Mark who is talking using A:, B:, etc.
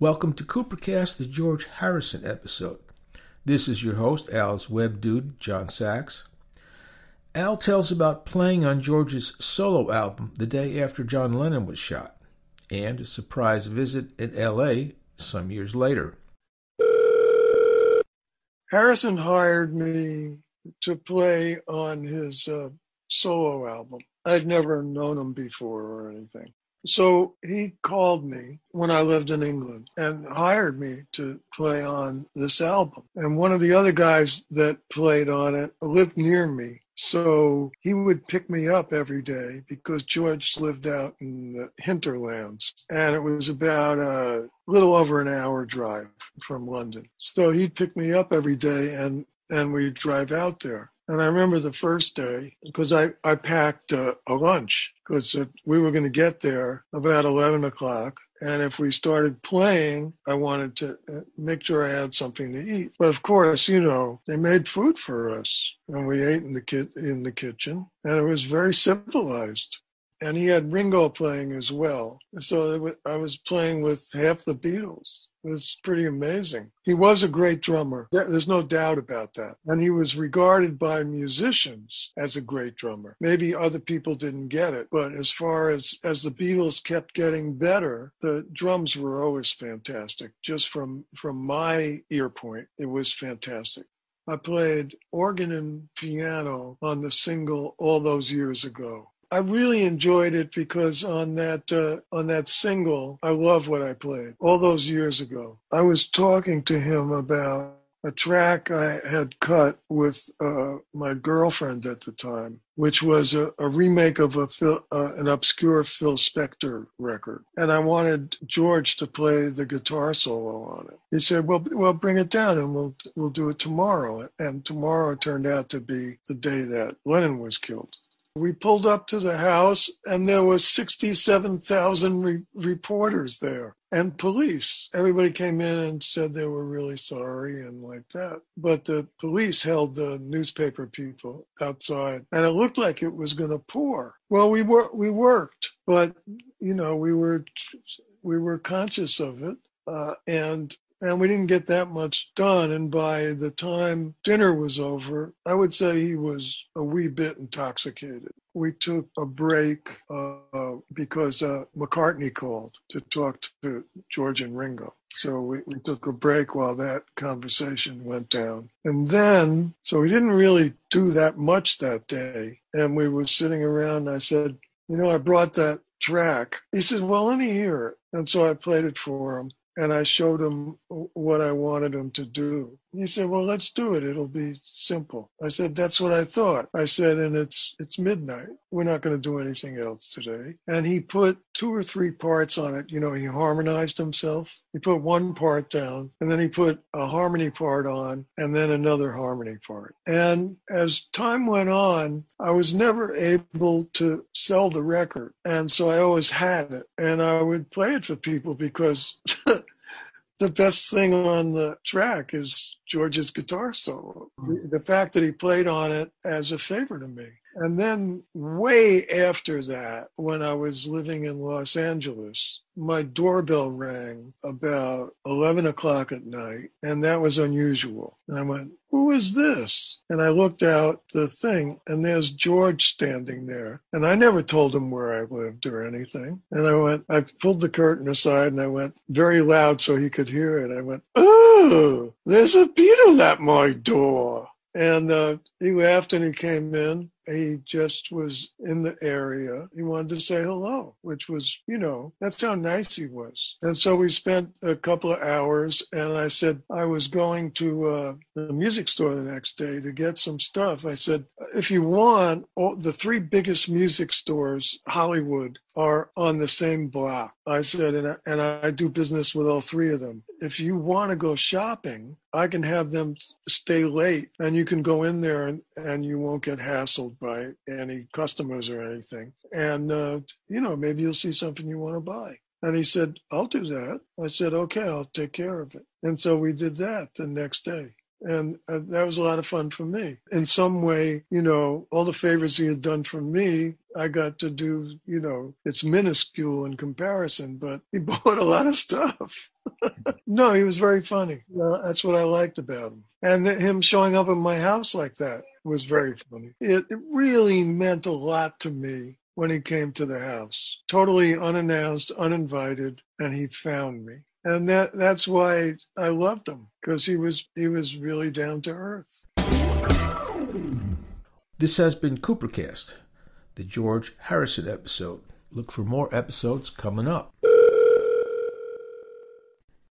A: Welcome to Coopercast, the George Harrison episode. This is your host, Al's web dude, John Sachs. Al tells about playing on George's solo album the day after John Lennon was shot, and a surprise visit in L.A. some years later.
B: Harrison hired me to play on his uh, solo album. I'd never known him before or anything. So he called me when I lived in England and hired me to play on this album. And one of the other guys that played on it lived near me. So he would pick me up every day because George lived out in the hinterlands. And it was about a little over an hour drive from London. So he'd pick me up every day and, and we'd drive out there. And I remember the first day because I, I packed a, a lunch because we were going to get there about 11 o'clock. And if we started playing, I wanted to uh, make sure I had something to eat. But of course, you know, they made food for us and we ate in the, ki- in the kitchen and it was very civilized and he had Ringo playing as well. So I was playing with half the Beatles. It was pretty amazing. He was a great drummer. There's no doubt about that. And he was regarded by musicians as a great drummer. Maybe other people didn't get it, but as far as as the Beatles kept getting better, the drums were always fantastic. Just from from my ear point, it was fantastic. I played organ and piano on the single all those years ago. I really enjoyed it because on that uh, on that single, I love what I played all those years ago. I was talking to him about a track I had cut with uh, my girlfriend at the time, which was a, a remake of a Phil, uh, an obscure Phil Spector record, and I wanted George to play the guitar solo on it. He said, "Well, well, bring it down, and we'll we'll do it tomorrow." And tomorrow turned out to be the day that Lennon was killed. We pulled up to the house and there was 67,000 re- reporters there and police. Everybody came in and said they were really sorry and like that. But the police held the newspaper people outside and it looked like it was going to pour. Well, we were we worked, but you know, we were we were conscious of it. Uh, and and we didn't get that much done. And by the time dinner was over, I would say he was a wee bit intoxicated. We took a break uh, because uh, McCartney called to talk to George and Ringo. So we, we took a break while that conversation went down. And then, so we didn't really do that much that day. And we were sitting around and I said, you know, I brought that track. He said, well, let me hear it. And so I played it for him and I showed him what I wanted him to do. He said, "Well, let's do it. It'll be simple." I said, "That's what I thought." I said, "And it's it's midnight. We're not going to do anything else today." And he put two or three parts on it. You know, he harmonized himself. He put one part down, and then he put a harmony part on, and then another harmony part. And as time went on, I was never able to sell the record, and so I always had it, and I would play it for people because. the best thing on the track is George's guitar solo. The, the fact that he played on it as a favor to me. And then, way after that, when I was living in Los Angeles, my doorbell rang about 11 o'clock at night, and that was unusual. And I went, Who is this? And I looked out the thing, and there's George standing there. And I never told him where I lived or anything. And I went, I pulled the curtain aside and I went very loud so he could hear it. I went, Oh, there's a Beatle at my door. And uh, he laughed and he came in he just was in the area. He wanted to say hello, which was, you know, that's how nice he was. And so we spent a couple of hours, and I said I was going to uh, the music store the next day to get some stuff. I said, if you want, all, the three biggest music stores, Hollywood, are on the same block. I said, and I, and I do business with all three of them. If you want to go shopping, I can have them stay late and you can go in there and, and you won't get hassled by any customers or anything. And, uh, you know, maybe you'll see something you want to buy. And he said, I'll do that. I said, okay, I'll take care of it. And so we did that the next day. And uh, that was a lot of fun for me. In some way, you know, all the favors he had done for me, I got to do, you know, it's minuscule in comparison, but he bought a lot of stuff. no, he was very funny. Uh, that's what I liked about him. And him showing up at my house like that was very funny. It, it really meant a lot to me when he came to the house, totally unannounced, uninvited, and he found me. And that that's why I loved him because he was he was really down to earth.
A: This has been Coopercast, the George Harrison episode. Look for more episodes coming up.